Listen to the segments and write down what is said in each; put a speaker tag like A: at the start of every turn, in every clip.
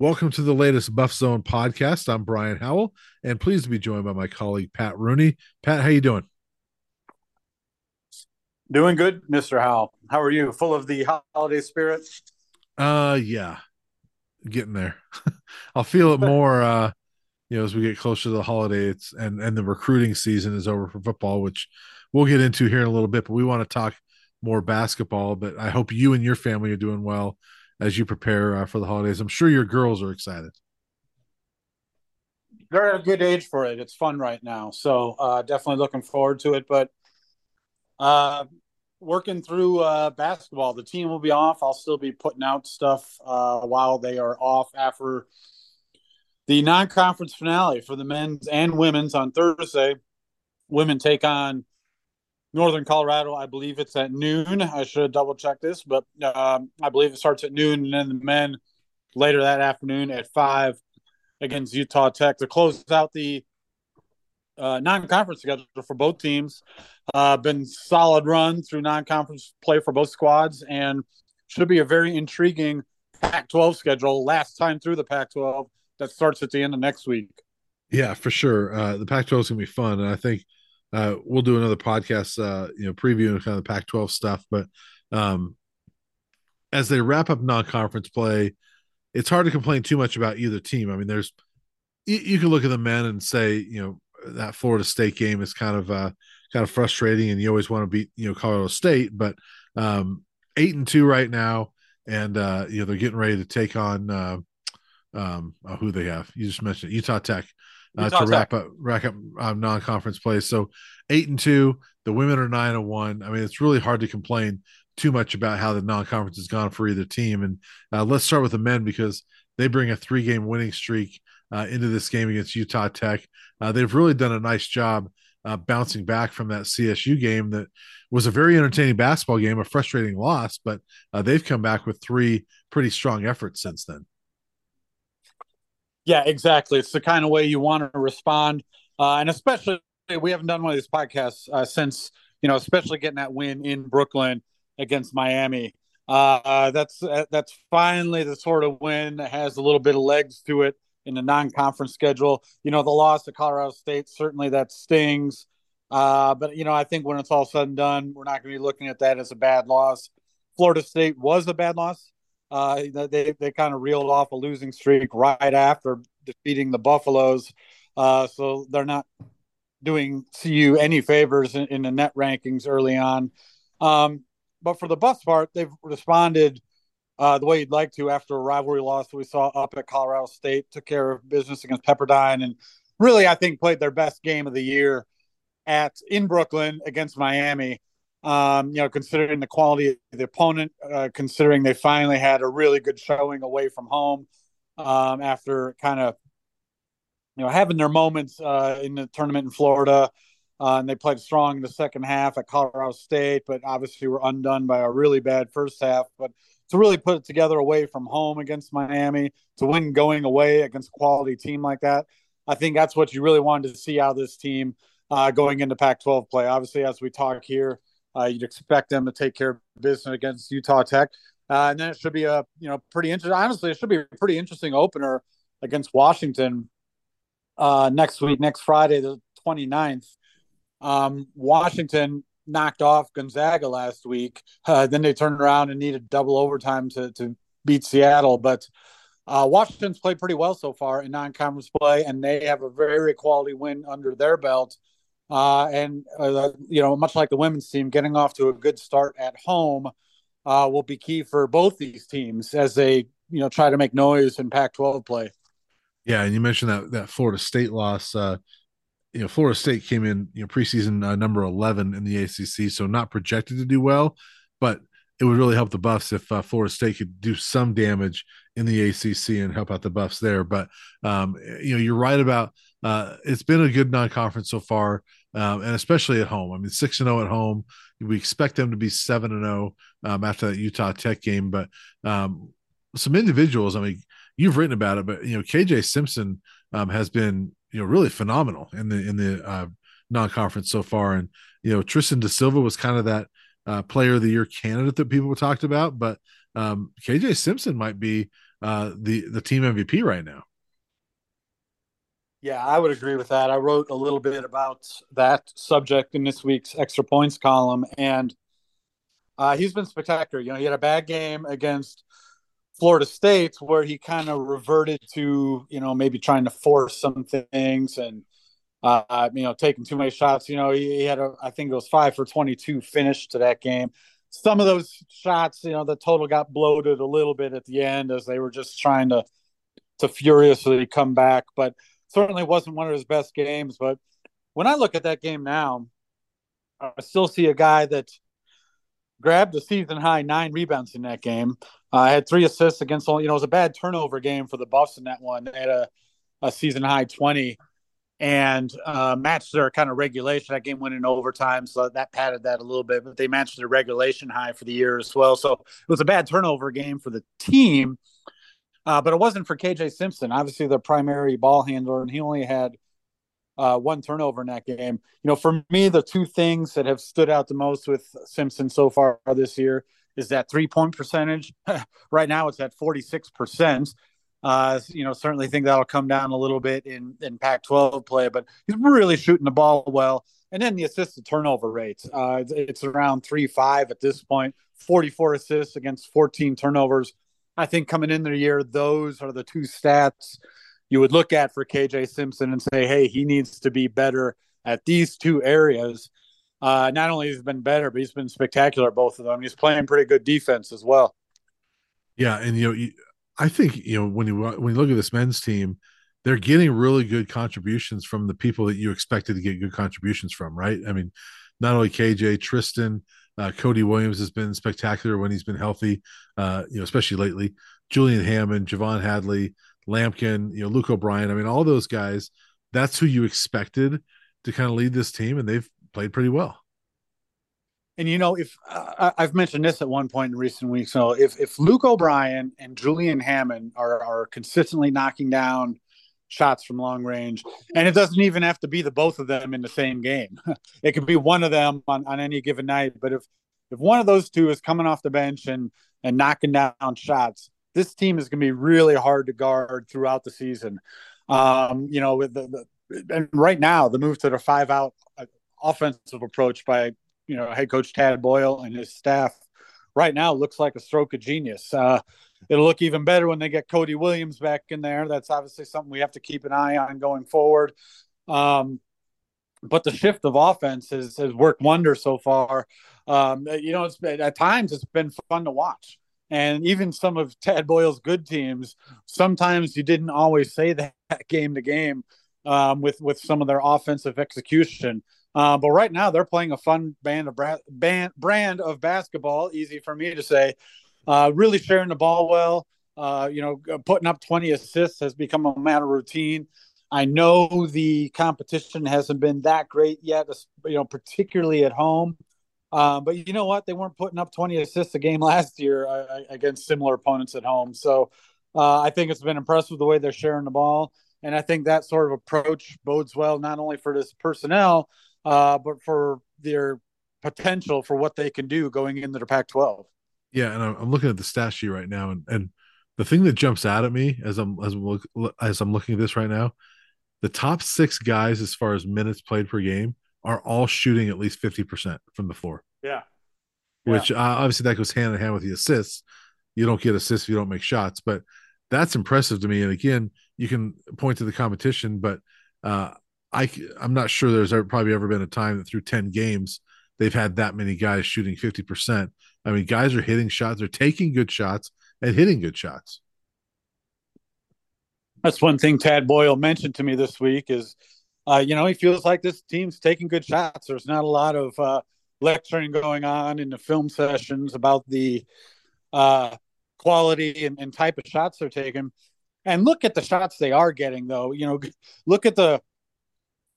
A: Welcome to the latest BuffZone podcast. I'm Brian Howell, and pleased to be joined by my colleague Pat Rooney. Pat, how you doing?
B: Doing good, Mr. Howell. How are you? Full of the holiday spirit?
A: Uh yeah. Getting there. I'll feel it more uh you know as we get closer to the holidays and and the recruiting season is over for football, which we'll get into here in a little bit, but we want to talk more basketball, but I hope you and your family are doing well as you prepare uh, for the holidays. I'm sure your girls are excited.
B: They're at a good age for it. It's fun right now, so uh, definitely looking forward to it. But uh, working through uh, basketball, the team will be off. I'll still be putting out stuff uh, while they are off after the non-conference finale for the men's and women's on Thursday. Women take on Northern Colorado, I believe it's at noon. I should double checked this, but um, I believe it starts at noon, and then the men later that afternoon at five against Utah Tech to close out the uh, non-conference schedule for both teams. Uh, been solid run through non-conference play for both squads, and should be a very intriguing Pac-12 schedule. Last time through the Pac-12 that starts at the end of next week.
A: Yeah, for sure. Uh, the Pac-12 is gonna be fun, and I think uh, we'll do another podcast, uh, you know, previewing kind of the Pac-12 stuff. But um, as they wrap up non-conference play, it's hard to complain too much about either team. I mean, there's you, you can look at the men and say, you know, that Florida State game is kind of uh, kind of frustrating, and you always want to beat you know Colorado State, but um, eight and two right now, and uh, you know they're getting ready to take on uh, um, uh, who they have. You just mentioned Utah Tech uh, to wrap up rack up um, non-conference plays. So eight and two. The women are nine and one. I mean, it's really hard to complain too much about how the non-conference has gone for either team. And uh, let's start with the men because they bring a three-game winning streak uh, into this game against Utah Tech. Uh, they've really done a nice job uh, bouncing back from that CSU game that was a very entertaining basketball game, a frustrating loss, but uh, they've come back with three pretty strong efforts since then.
B: Yeah, exactly. It's the kind of way you want to respond, uh, and especially we haven't done one of these podcasts uh, since you know, especially getting that win in Brooklyn against Miami. Uh, that's uh, that's finally the sort of win that has a little bit of legs to it in the non-conference schedule. You know, the loss to Colorado State certainly that stings. Uh, but you know, I think when it's all said and done, we're not going to be looking at that as a bad loss. Florida State was a bad loss. Uh, they they kind of reeled off a losing streak right after defeating the Buffaloes, uh, so they're not doing CU any favors in, in the net rankings early on. Um, but for the Buffs part, they've responded uh, the way you'd like to after a rivalry loss we saw up at Colorado State, took care of business against Pepperdine, and really I think played their best game of the year at in Brooklyn against Miami. Um, you know, considering the quality of the opponent, uh, considering they finally had a really good showing away from home um, after kind of, you know, having their moments uh, in the tournament in Florida. Uh, and they played strong in the second half at Colorado State, but obviously were undone by a really bad first half. But to really put it together away from home against Miami, to win going away against a quality team like that, I think that's what you really wanted to see out of this team uh, going into Pac 12 play. Obviously, as we talk here, uh, you'd expect them to take care of business against Utah Tech. Uh, and then it should be a you know pretty interesting. Honestly, it should be a pretty interesting opener against Washington uh, next week, next Friday, the 29th. Um, Washington knocked off Gonzaga last week. Uh, then they turned around and needed double overtime to to beat Seattle. But uh, Washington's played pretty well so far in non-conference play, and they have a very quality win under their belt uh, and uh, you know, much like the women's team, getting off to a good start at home uh, will be key for both these teams as they you know try to make noise in Pac-12 play.
A: Yeah, and you mentioned that that Florida State loss. Uh, you know, Florida State came in you know preseason uh, number eleven in the ACC, so not projected to do well, but it would really help the Buffs if uh, Florida State could do some damage in the ACC and help out the Buffs there. But um, you know, you're right about uh, it's been a good non-conference so far um, and especially at home. I mean, six and zero oh at home. We expect them to be seven and zero oh, um, after that Utah Tech game. But um, some individuals. I mean, you've written about it, but you know, KJ Simpson um, has been you know really phenomenal in the in the uh, non-conference so far, and you know, Tristan da Silva was kind of that uh, player of the year candidate that people talked about, but um, KJ Simpson might be uh, the the team MVP right now.
B: Yeah, I would agree with that. I wrote a little bit about that subject in this week's extra points column, and uh, he's been spectacular. You know, he had a bad game against Florida State where he kind of reverted to, you know, maybe trying to force some things and, uh, you know, taking too many shots. You know, he, he had a, I think it was five for 22 finish to that game. Some of those shots, you know, the total got bloated a little bit at the end as they were just trying to, to furiously come back. But certainly wasn't one of his best games. But when I look at that game now, I still see a guy that grabbed the season high nine rebounds in that game. I uh, had three assists against only, you know, it was a bad turnover game for the Buffs in that one. They had a, a season high 20 and uh, matched their kind of regulation. That game went in overtime, so that padded that a little bit, but they matched their regulation high for the year as well. So it was a bad turnover game for the team. Uh, but it wasn't for KJ Simpson, obviously the primary ball handler, and he only had uh, one turnover in that game. You know, for me, the two things that have stood out the most with Simpson so far this year is that three point percentage. right now, it's at forty six percent. Uh, you know, certainly think that'll come down a little bit in in Pac-12 play, but he's really shooting the ball well. And then the assist to turnover rate, uh, it's, around three five at this point. Forty four assists against fourteen turnovers. I think coming in the year, those are the two stats you would look at for KJ Simpson and say, hey, he needs to be better at these two areas. Uh, not only he's he been better, but he's been spectacular both of them. He's playing pretty good defense as well.
A: Yeah, and you know, I think you know when you when you look at this men's team, they're getting really good contributions from the people that you expected to get good contributions from, right? I mean, not only KJ, Tristan, uh, Cody Williams has been spectacular when he's been healthy, uh, you know, especially lately. Julian Hammond, J'Vonne Hadley, Lampkin, you know, Luke O'Brien. I mean, all those guys, that's who you expected to kind of lead this team, and they've played pretty well.
B: And you know, if uh, I've mentioned this at one point in recent weeks, so if if Luke O'Brien and Julian Hammond are are consistently knocking down shots from long range. And it doesn't even have to be the both of them in the same game. it could be one of them on, on any given night. But if if one of those two is coming off the bench and and knocking down shots, this team is going to be really hard to guard throughout the season. Um, you know, with the, the and right now the move to the five out uh, offensive approach by you know head coach Tad Boyle and his staff right now looks like a stroke of genius. Uh, it'll look even better when they get Cody Williams back in there. That's obviously something we have to keep an eye on going forward. Um, but the shift of offense has, has worked wonders so far. Um, you know, it's been, at times it's been fun to watch. And even some of Tad Boyle's good teams, sometimes you didn't always say that game to game um, with with some of their offensive execution. Uh, but right now they're playing a fun band of bra- band, brand of basketball. Easy for me to say, uh, really sharing the ball well. Uh, you know, putting up 20 assists has become a matter of routine. I know the competition hasn't been that great yet, you know, particularly at home. Um, but you know what? They weren't putting up 20 assists a game last year uh, against similar opponents at home. So uh, I think it's been impressive the way they're sharing the ball. And I think that sort of approach bodes well, not only for this personnel, uh, but for their potential for what they can do going into the Pac 12.
A: Yeah, and I'm looking at the stat sheet right now, and, and the thing that jumps out at me as I'm as I'm, look, as I'm looking at this right now, the top six guys as far as minutes played per game are all shooting at least fifty percent from the floor.
B: Yeah,
A: which yeah. Uh, obviously that goes hand in hand with the assists. You don't get assists if you don't make shots, but that's impressive to me. And again, you can point to the competition, but uh, I I'm not sure there's ever, probably ever been a time that through ten games they've had that many guys shooting fifty percent I mean, guys are hitting shots, they're taking good shots and hitting good shots.
B: That's one thing Tad Boyle mentioned to me this week is, uh, you know, he feels like this team's taking good shots. There's not a lot of uh, lecturing going on in the film sessions about the uh, quality and, and type of shots they're taking. And look at the shots they are getting, though. You know, look at the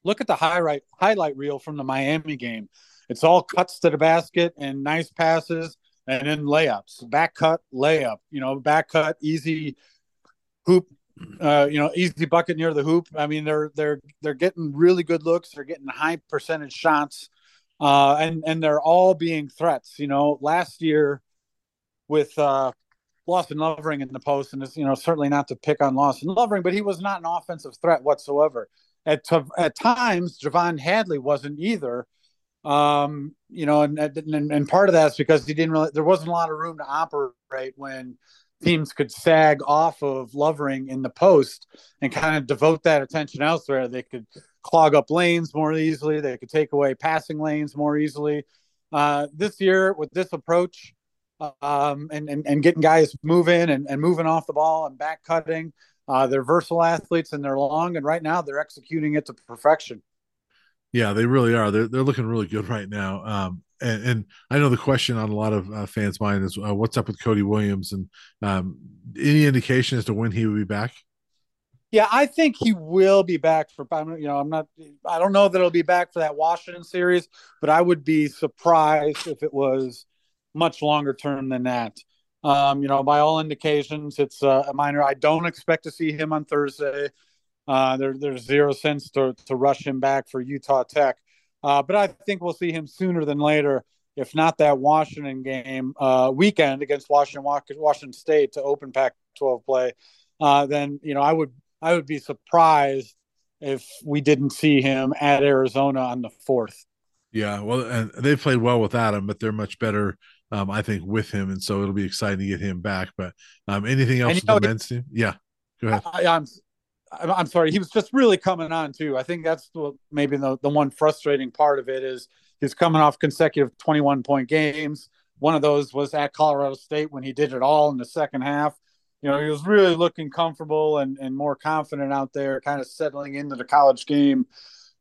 B: look at the highlight highlight reel from the Miami game. It's all cuts to the basket and nice passes and then layups, back cut, layup, you know, back cut, easy hoop, uh, you know, easy bucket near the hoop. I mean, they're they're they're getting really good looks. They're getting high percentage shots, uh, and and they're all being threats. You know, last year with uh, Lawson Lovering in the post, and it's you know certainly not to pick on Lawson Lovering, but he was not an offensive threat whatsoever. At at times, J'Vonne Hadley wasn't either. Um, you know, and, and and part of that's because he didn't really. There wasn't a lot of room to operate when teams could sag off of Lovering in the post and kind of devote that attention elsewhere. They could clog up lanes more easily. They could take away passing lanes more easily. Uh, this year, with this approach, um, and, and, and getting guys moving and, and moving off the ball and back cutting. Uh, they're versatile athletes and they're long, and right now they're executing it to perfection.
A: Yeah, they really are. They're they're looking really good right now. Um, and, and I know the question on a lot of uh, fans' mind is, uh, what's up with Cody Williams, and um, any indication as to when he will be back?
B: Yeah, I think he will be back for. You know, I'm not. I don't know that he'll be back for that Washington series, but I would be surprised if it was much longer term than that. Um, you know, by all indications, it's uh, a minor. I don't expect to see him on Thursday. Uh, there, there's zero sense to, to rush him back for Utah Tech. Uh, but I think we'll see him sooner than later, if not that Washington game uh, weekend against Washington Washington State to open Pac-12 play. Uh, then you know, I would I would be surprised if we didn't see him at Arizona on the fourth.
A: Yeah, well, and they've played well without him, but they're much better um, I think, with him, and so it'll be exciting to get him back. But um, anything else men's team? Yeah, go ahead. I,
B: I'm, I'm sorry. He was just really coming on too. I think that's the, maybe the the one frustrating part of it is he's coming off consecutive 21 point games. One of those was at Colorado State when he did it all in the second half. You know, he was really looking comfortable and, and more confident out there, kind of settling into the college game.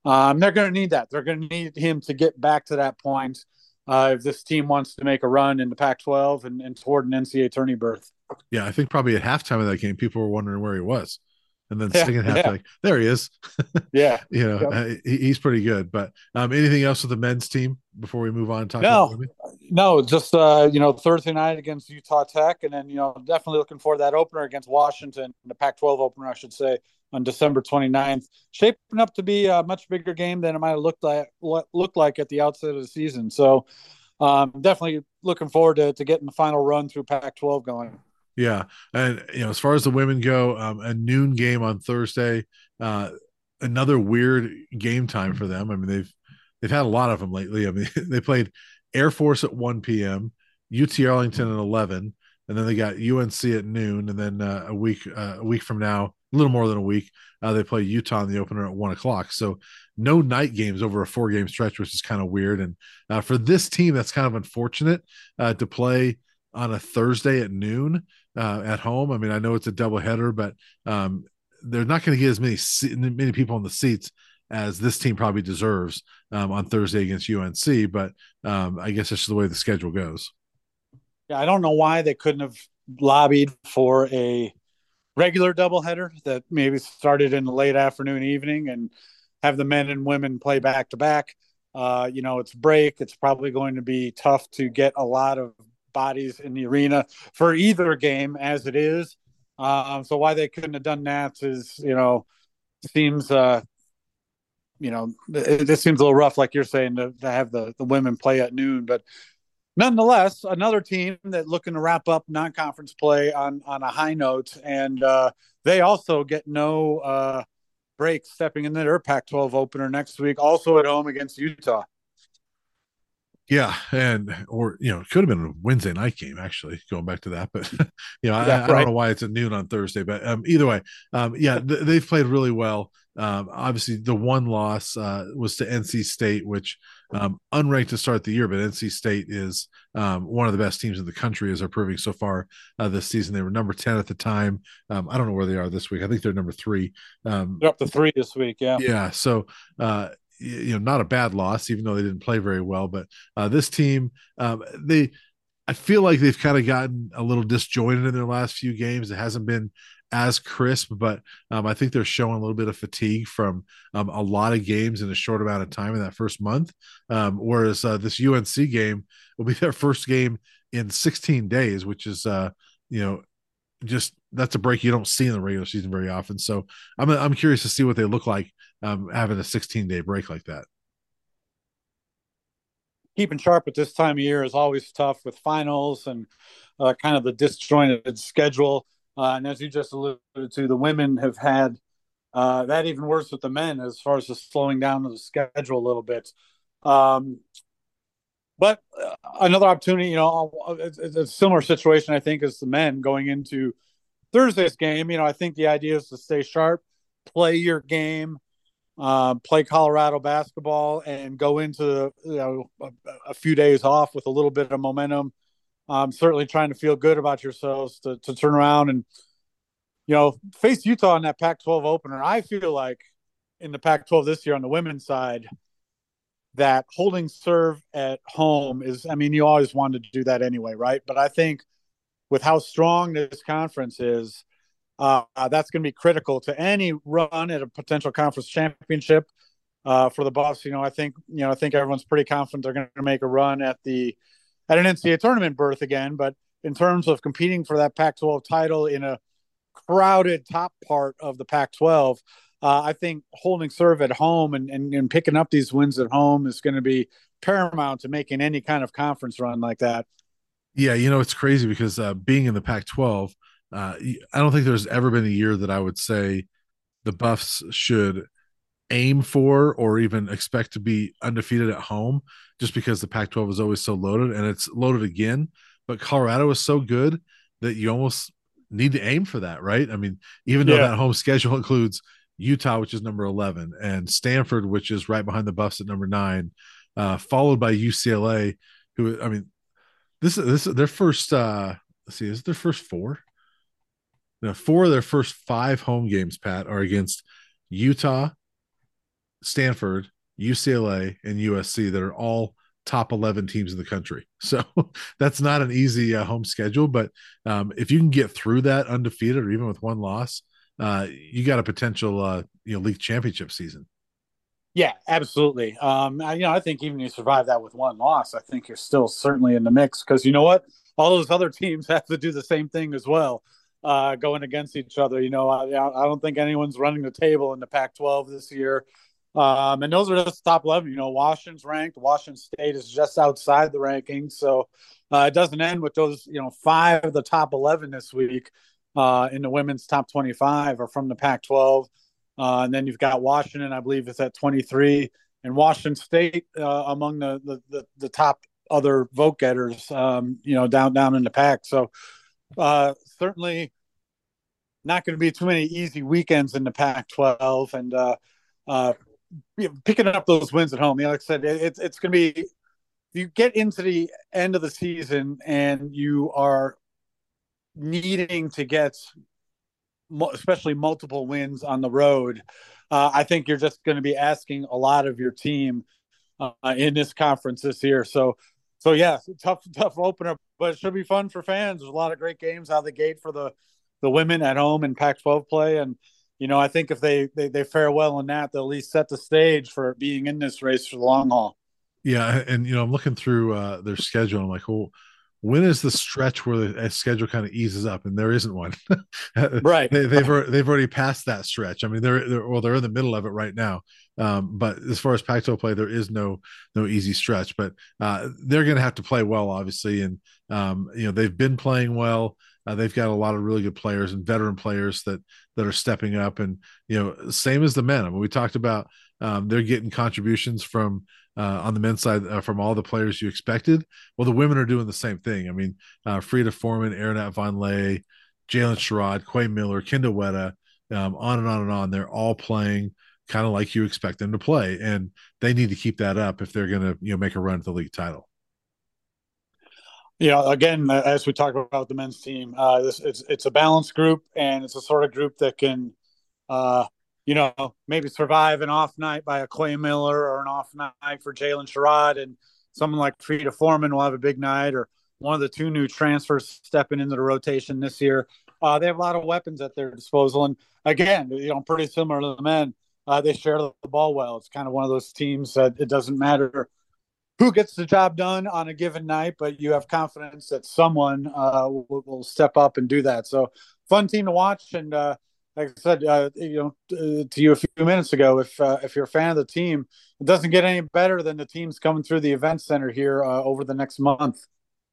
B: Um, they're going to need that. They're going to need him to get back to that point uh, if this team wants to make a run in the Pac-12 and, and toward an NCAA tourney berth.
A: Yeah, I think probably at halftime of that game, people were wondering where he was, and then yeah, second half, yeah. like there he is.
B: yeah,
A: you know, yep. uh, he, he's pretty good. But um, anything else with the men's team before we move on?
B: talk no, no, just uh, you know Thursday night against Utah Tech, and then you know definitely looking for that opener against Washington, the Pac-12 opener, I should say, on December 29th, shaping up to be a much bigger game than it might have looked like looked like at the outset of the season. So, um, definitely looking forward to, to getting the final run through Pac-12 going.
A: Yeah, and you know, as far as the women go, um, a noon game on Thursday, uh, another weird game time for them. I mean, they've they've had a lot of them lately. I mean, they played Air Force at 1 p.m., UT Arlington at 11, and then they got UNC at noon, and then uh, a week uh, a week from now, a little more than a week, uh, they play Utah in the opener at one o'clock. So no night games over a four game stretch, which is kind of weird. And uh, for this team, that's kind of unfortunate uh, to play on a Thursday at noon uh, at home. I mean, I know it's a doubleheader, but um, they're not going to get as many many people in the seats as this team probably deserves um, on Thursday against UNC. But um, I guess that's the way the schedule goes.
B: Yeah, I don't know why they couldn't have lobbied for a regular doubleheader that maybe started in the late afternoon, evening, and have the men and women play back to back. Uh, you know, it's break. It's probably going to be tough to get a lot of bodies in the arena for either game as it is. Um, so why they couldn't have done that is, you know, seems, uh, you know, it seems a little rough, like you're saying, to, to have the, the women play at noon. But nonetheless, another team that looking to wrap up non-conference play on on a high note, and uh, they also get no uh, break stepping into their Pac-12 opener next week, also at home against Utah.
A: Yeah, and or you know, it could have been a Wednesday night game actually. Going back to that, but you know, I, right. I, don't know why it's at noon on Thursday, but um, either way, um, yeah, th- they've played really well. Um, obviously, the one loss uh, was to NC State, which um, unranked to start the year, but NC State is um, one of the best teams in the country, as they're proving so far uh, this season. They were number ten at the time. Um, I don't know where they are this week. I think they're number three.
B: Um, they're up to three this week. Yeah.
A: Yeah. So uh, you know, not a bad loss, even though they didn't play very well. But uh, this team, um, they, I feel like they've kind of gotten a little disjointed in their last few games. It hasn't been as crisp, but um, I think they're showing a little bit of fatigue from um, a lot of games in a short amount of time in that first month. Um, whereas uh, this UNC game will be their first game in 16 days, which is, uh, you know, just that's a break you don't see in the regular season very often. So I'm I'm curious to see what they look like um, having a 16 day break like that.
B: Keeping sharp at this time of year is always tough with finals and uh, kind of the disjointed schedule. Uh, and as you just alluded to, the women have had uh, that even worse with the men as far as the slowing down of the schedule a little bit. Um, but uh, another opportunity, you know, it's, it's, a similar situation, I think, as the men going into Thursday's game. You know, I think the idea is to stay sharp, play your game, uh, play Colorado basketball, and go into you know a, a, few days off with a little bit of momentum. Um, certainly trying to feel good about yourselves to, to turn around and you know face Utah in that Pac-12 opener. I feel like in the Pac-12 this year on the women's side that holding serve at home is. I mean, you always wanted to do that anyway, right? But I think with how strong this conference is uh, that's going to be critical to any run at a potential conference championship uh, for the Buffs. You know, I think you know I think everyone's pretty confident they're going to make a run at the at an NCAA tournament berth again. But in terms of competing for that Pac-12 title in a crowded top part of the Pac-12, uh, I think holding serve at home and, and, and picking up these wins at home is going to be paramount to making any kind of conference run like that.
A: Yeah, you know it's crazy because uh, being in the Pac-12 uh, I don't think there's ever been a year that I would say the Buffs should aim for or even expect to be undefeated at home just because the Pac 12 is always so loaded and it's loaded again. But Colorado is so good that you almost need to aim for that, right? I mean, even though yeah. that home schedule includes Utah, which is number 11, and Stanford, which is right behind the Buffs at number nine, uh, followed by UCLA, who, I mean, this is this their first uh let's see, is their first four? Now, four of their first five home games, Pat, are against Utah, Stanford, UCLA, and USC that are all top 11 teams in the country. So that's not an easy uh, home schedule. But um, if you can get through that undefeated or even with one loss, uh, you got a potential uh, you know league championship season.
B: Yeah, absolutely. Um, I, you know, I think even if you survive that with one loss, I think you're still certainly in the mix because you know what, all those other teams have to do the same thing as well uh, going against each other. You know, I, I don't think anyone's running the table in the Pac-12 this year. Um, and those are just top 11. You know, Washington's ranked. Washington State is just outside the rankings. So uh, it doesn't end with those, you know, five of the top 11 this week uh, in the women's top 25 are from the Pac 12. Uh, and then you've got Washington, I believe, is at 23, and Washington State uh, among the, the, the, the, top other vote getters, um, you know, down down in the pack. So uh, certainly not going to be too many easy weekends in the Pac-12, and uh, uh, picking up those wins at home. You know, like I said, it's it's going to be. You get into the end of the season and you are needing to get, especially multiple wins on the road, uh, I think you're just going to be asking a lot of your team uh, in this conference this year. So so yeah, tough tough opener, but it should be fun for fans. There's a lot of great games out of the gate for the the women at home in Pac-12 play, and you know I think if they they, they fare well in that, they'll at least set the stage for being in this race for the long haul.
A: Yeah, and you know I'm looking through uh, their schedule. I'm like, oh, when is the stretch where the schedule kind of eases up and there isn't one?
B: Right.
A: They, have they've, they've already passed that stretch. I mean they're, they're well they're in the middle of it right now. Um, but as far as pac 12 play there is no no easy stretch. But uh, they're going to have to play well obviously. And um, you know they've been playing well. Uh, they've got a lot of really good players and veteran players that that are stepping up. And you know same as the men. I mean, we talked about um, they're getting contributions from uh, on the men's side uh, from all the players you expected. Well, the women are doing the same thing. I mean, uh, Frida Formann, Aaronette Vonleh, Jaylyn Sherrod, Quay Miller, Kindyll Wetta, um, on and on and on. They're all playing kind of like you expect them to play, and they need to keep that up if they're going to you know make a run at the league title.
B: Yeah, again, uh, as we talk about the men's team, uh, this it's it's a balanced group, and it's a sort of group that can uh, you know, maybe survive an off night by a Quay Miller or an off night for Jaylyn Sherrod and someone like Frida Formann will have a big night or one of the two new transfers stepping into the rotation this year. Uh, they have a lot of weapons at their disposal. And again, you know, pretty similar to the men. Uh, they share the ball well. It's kind of one of those teams that it doesn't matter who gets the job done on a given night, but you have confidence that someone uh, will, will, step up and do that. So, fun team to watch. And uh, like I said, uh, you know, uh, to you a few minutes ago, if uh, if you're a fan of the team, it doesn't get any better than the teams coming through the event center here uh, over the next month.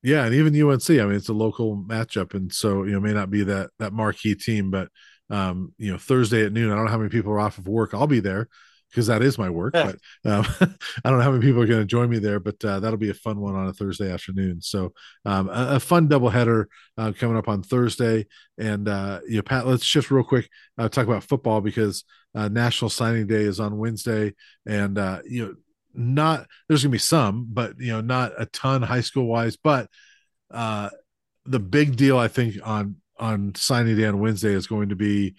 A: Yeah, and even UNC. I mean, it's a local matchup, and so you know may not be that that marquee team, but um, you know Thursday at noon. I don't know how many people are off of work. I'll be there because that is my work. But um, I don't know how many people are going to join me there, but uh, that'll be a fun one on a Thursday afternoon. So um, a, a, fun doubleheader uh, coming up on Thursday. And uh, you know, Pat, let's shift real quick. Uh, talk about football because uh, National Signing Day is on Wednesday, and uh, you know, not there's going to be some, but you know, not a ton high school wise. But the big deal I think on on signing day on Wednesday is going to be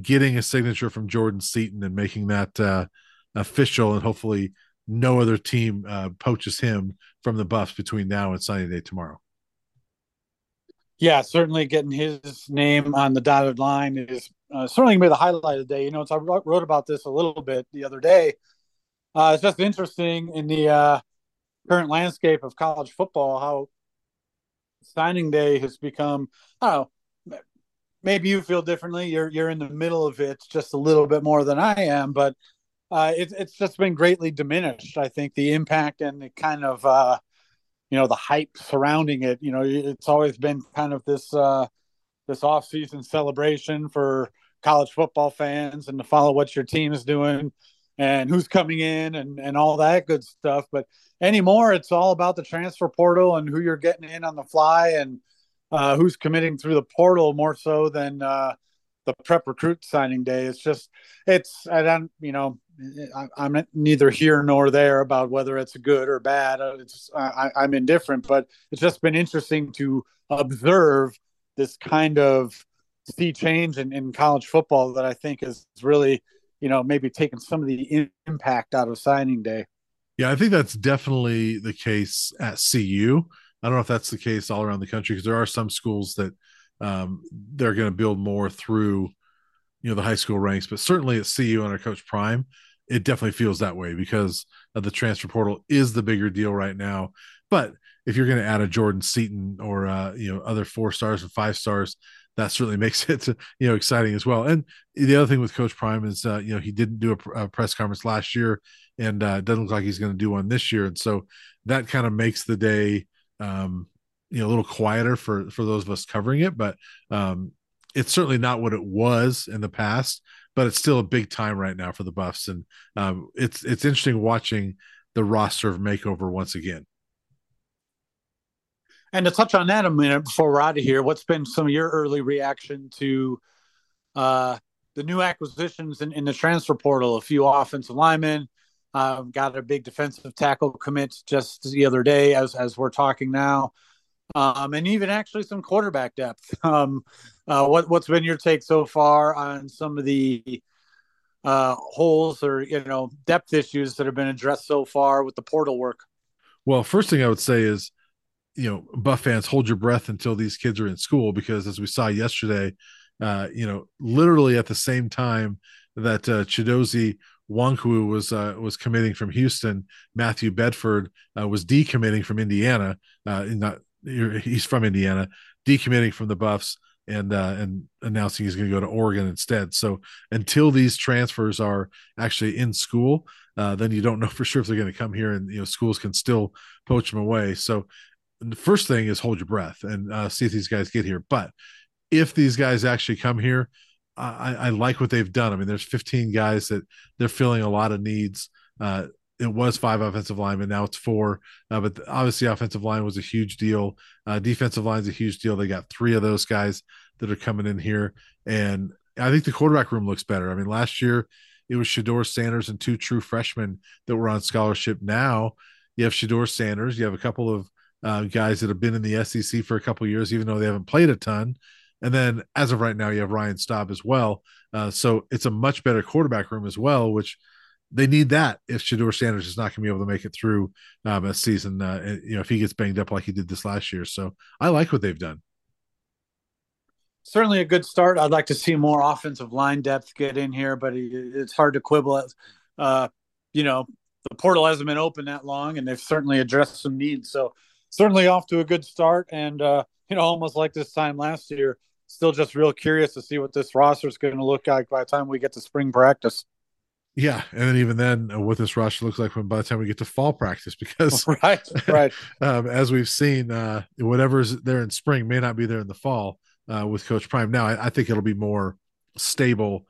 A: getting a signature from Jordan Seaton and making that uh, official, and hopefully no other team uh, poaches him from the Buffs between now and signing day tomorrow.
B: Yeah, certainly getting his name on the dotted line is uh, certainly going to be the highlight of the day. You know, I wrote about this a little bit the other day. Uh, it's just interesting in the uh, current landscape of college football how signing day has become, I don't know, maybe you feel differently. You're you're in the middle of it just a little bit more than I am, but uh, it, it's just been greatly diminished. I think the impact and the kind of uh, you know the hype surrounding it. You know, it's always been kind of this uh, this off season celebration for college football fans and to follow what your team is doing and who's coming in and and all that good stuff. But anymore, it's all about the transfer portal and who you're getting in on the fly and uh, who's committing through the portal more so than uh, the prep recruit signing day. It's just, it's, I don't, you know, I, am neither here nor there about whether it's good or bad. Uh, it's, I, I'm indifferent, but it's just been interesting to observe this kind of sea change in, in college football that I think is really, you know, maybe taking some of the impact out of signing day.
A: Yeah, I think that's definitely the case at CU. I don't know if that's the case all around the country because there are some schools that um, they're going to build more through, you know, the high school ranks. But certainly at CU under Coach Prime, it definitely feels that way because the transfer portal is the bigger deal right now. But if you're going to add a Jordan Seaton or uh, you know other four stars and five stars, that certainly makes it you know exciting as well. And the other thing with Coach Prime is uh, you know he didn't do a, a press conference last year, and uh, doesn't look like he's going to do one this year, and so that kind of makes the day um, you know a little quieter for for those of us covering it, but um, it's certainly not what it was in the past. But it's still a big time right now for the Buffs, and um, it's it's interesting watching the roster of makeover once again.
B: And to touch on that a minute before we're out of here, what's been some of your early reaction to uh, the new acquisitions in, in the transfer portal? A few offensive linemen, um, got a big defensive tackle commit just the other day, as as we're talking now, um, and even actually some quarterback depth. Um, uh, what what's been your take so far on some of the uh, holes or you know depth issues that have been addressed so far with the portal work?
A: Well, first thing I would say is, you know, Buff fans, hold your breath until these kids are in school because as we saw yesterday, uh, you know, literally at the same time that uh, Chidozie Nwankwo was uh, was committing from Houston. Matthew Bedford uh, was decommitting from Indiana. Uh, not he's from Indiana, decommitting from the Buffs and uh, and announcing he's going to go to Oregon instead. So until these transfers are actually in school, uh, then you don't know for sure if they're going to come here, and you know schools can still poach them away. So the first thing is hold your breath and uh, see if these guys get here. But if these guys actually come here, I, I, like what they've done. I mean, there's 15 guys that they're filling a lot of needs. Uh, it was five offensive linemen, now it's four. Uh, but obviously, offensive line was a huge deal. Uh, defensive line is a huge deal. They got three of those guys that are coming in here, and I think the quarterback room looks better. I mean, last year it was Shedeur Sanders and two true freshmen that were on scholarship. Now you have Shedeur Sanders. You have a couple of uh, guys that have been in the SEC for a couple years, even though they haven't played a ton. And then as of right now, you have Ryan Staub as well. Uh, so it's a much better quarterback room as well, which they need that if Shedeur Sanders is not going to be able to make it through um, a season, uh, you know, if he gets banged up like he did this last year. So I like what they've done.
B: Certainly a good start. I'd like to see more offensive line depth get in here, but it's hard to quibble. At, uh, you know, the portal hasn't been open that long, and they've certainly addressed some needs. So certainly off to a good start. And uh, you know, almost like this time last year, still just real curious to see what this roster is going to look like by the time we get to spring practice.
A: Yeah, and then even then, uh, with this it looks like when by the time we get to fall practice, because
B: right, right,
A: um, as we've seen, uh, whatever's there in spring may not be there in the fall uh, with Coach Prime. Now, I, I, think it'll be more stable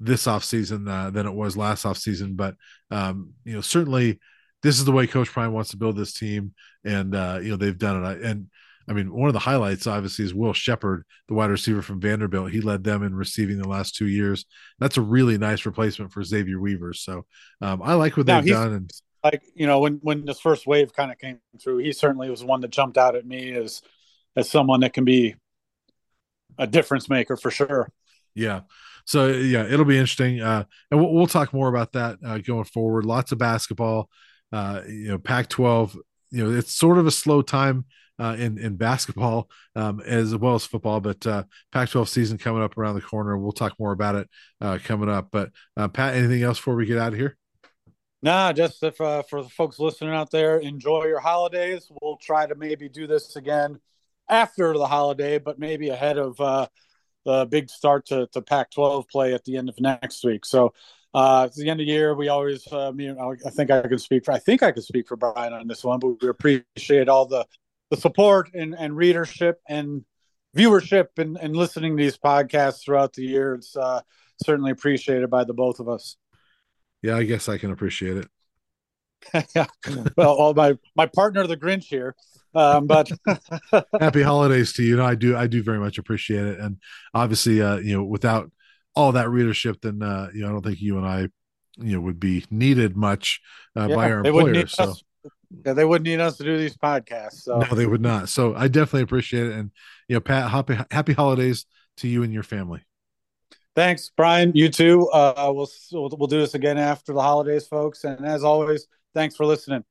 A: this offseason uh, than it was last offseason, but um, you know, certainly this is the way Coach Prime wants to build this team, and uh, you know they've done it. And I mean, one of the highlights obviously is Will Sheppard, the wide receiver from Vanderbilt. He led them in receiving the last two years. That's a really nice replacement for Xavier Weaver. So um, I like what now, they've done. And
B: like you know, when when this first wave kind of came through, he certainly was one that jumped out at me as as someone that can be a difference maker for sure.
A: Yeah. So yeah, it'll be interesting, uh, and we'll, we'll, talk more about that uh, going forward. Lots of basketball. Uh, you know, Pac-12. You know, it's sort of a slow time uh, in in basketball um, as well as football. But uh, Pac-12 season coming up around the corner. We'll talk more about it uh, coming up. But uh, Pat, anything else before we get out of here?
B: Nah, just if uh, for the folks listening out there, enjoy your holidays. We'll try to maybe do this again after the holiday, but maybe ahead of uh, the big start to, to Pac-12 play at the end of next week. So uh, it's the end of the year. We always, uh, you know, I think I can speak for, I think I can speak for Brian on this one, but we appreciate all the, the support and, and readership and viewership and, and listening to these podcasts throughout the year. It's uh, certainly appreciated by the both of us.
A: Yeah, I guess I can appreciate it.
B: yeah. Well, my, my partner, the Grinch here. Um, but
A: happy holidays to you. No, I do, I do very much appreciate it. And obviously, uh, you know, without all that readership, then, uh, you know, I don't think you and I, you know, would be needed much uh, yeah, by our employer. So.
B: Us. Yeah, they wouldn't need us to do these podcasts. So.
A: No, they would not. So I definitely appreciate it. And, you know, Pat, happy, happy holidays to you and your family.
B: Thanks, Brian. You too. Uh, we'll, we'll, we'll do this again after the holidays, folks. And as always, thanks for listening.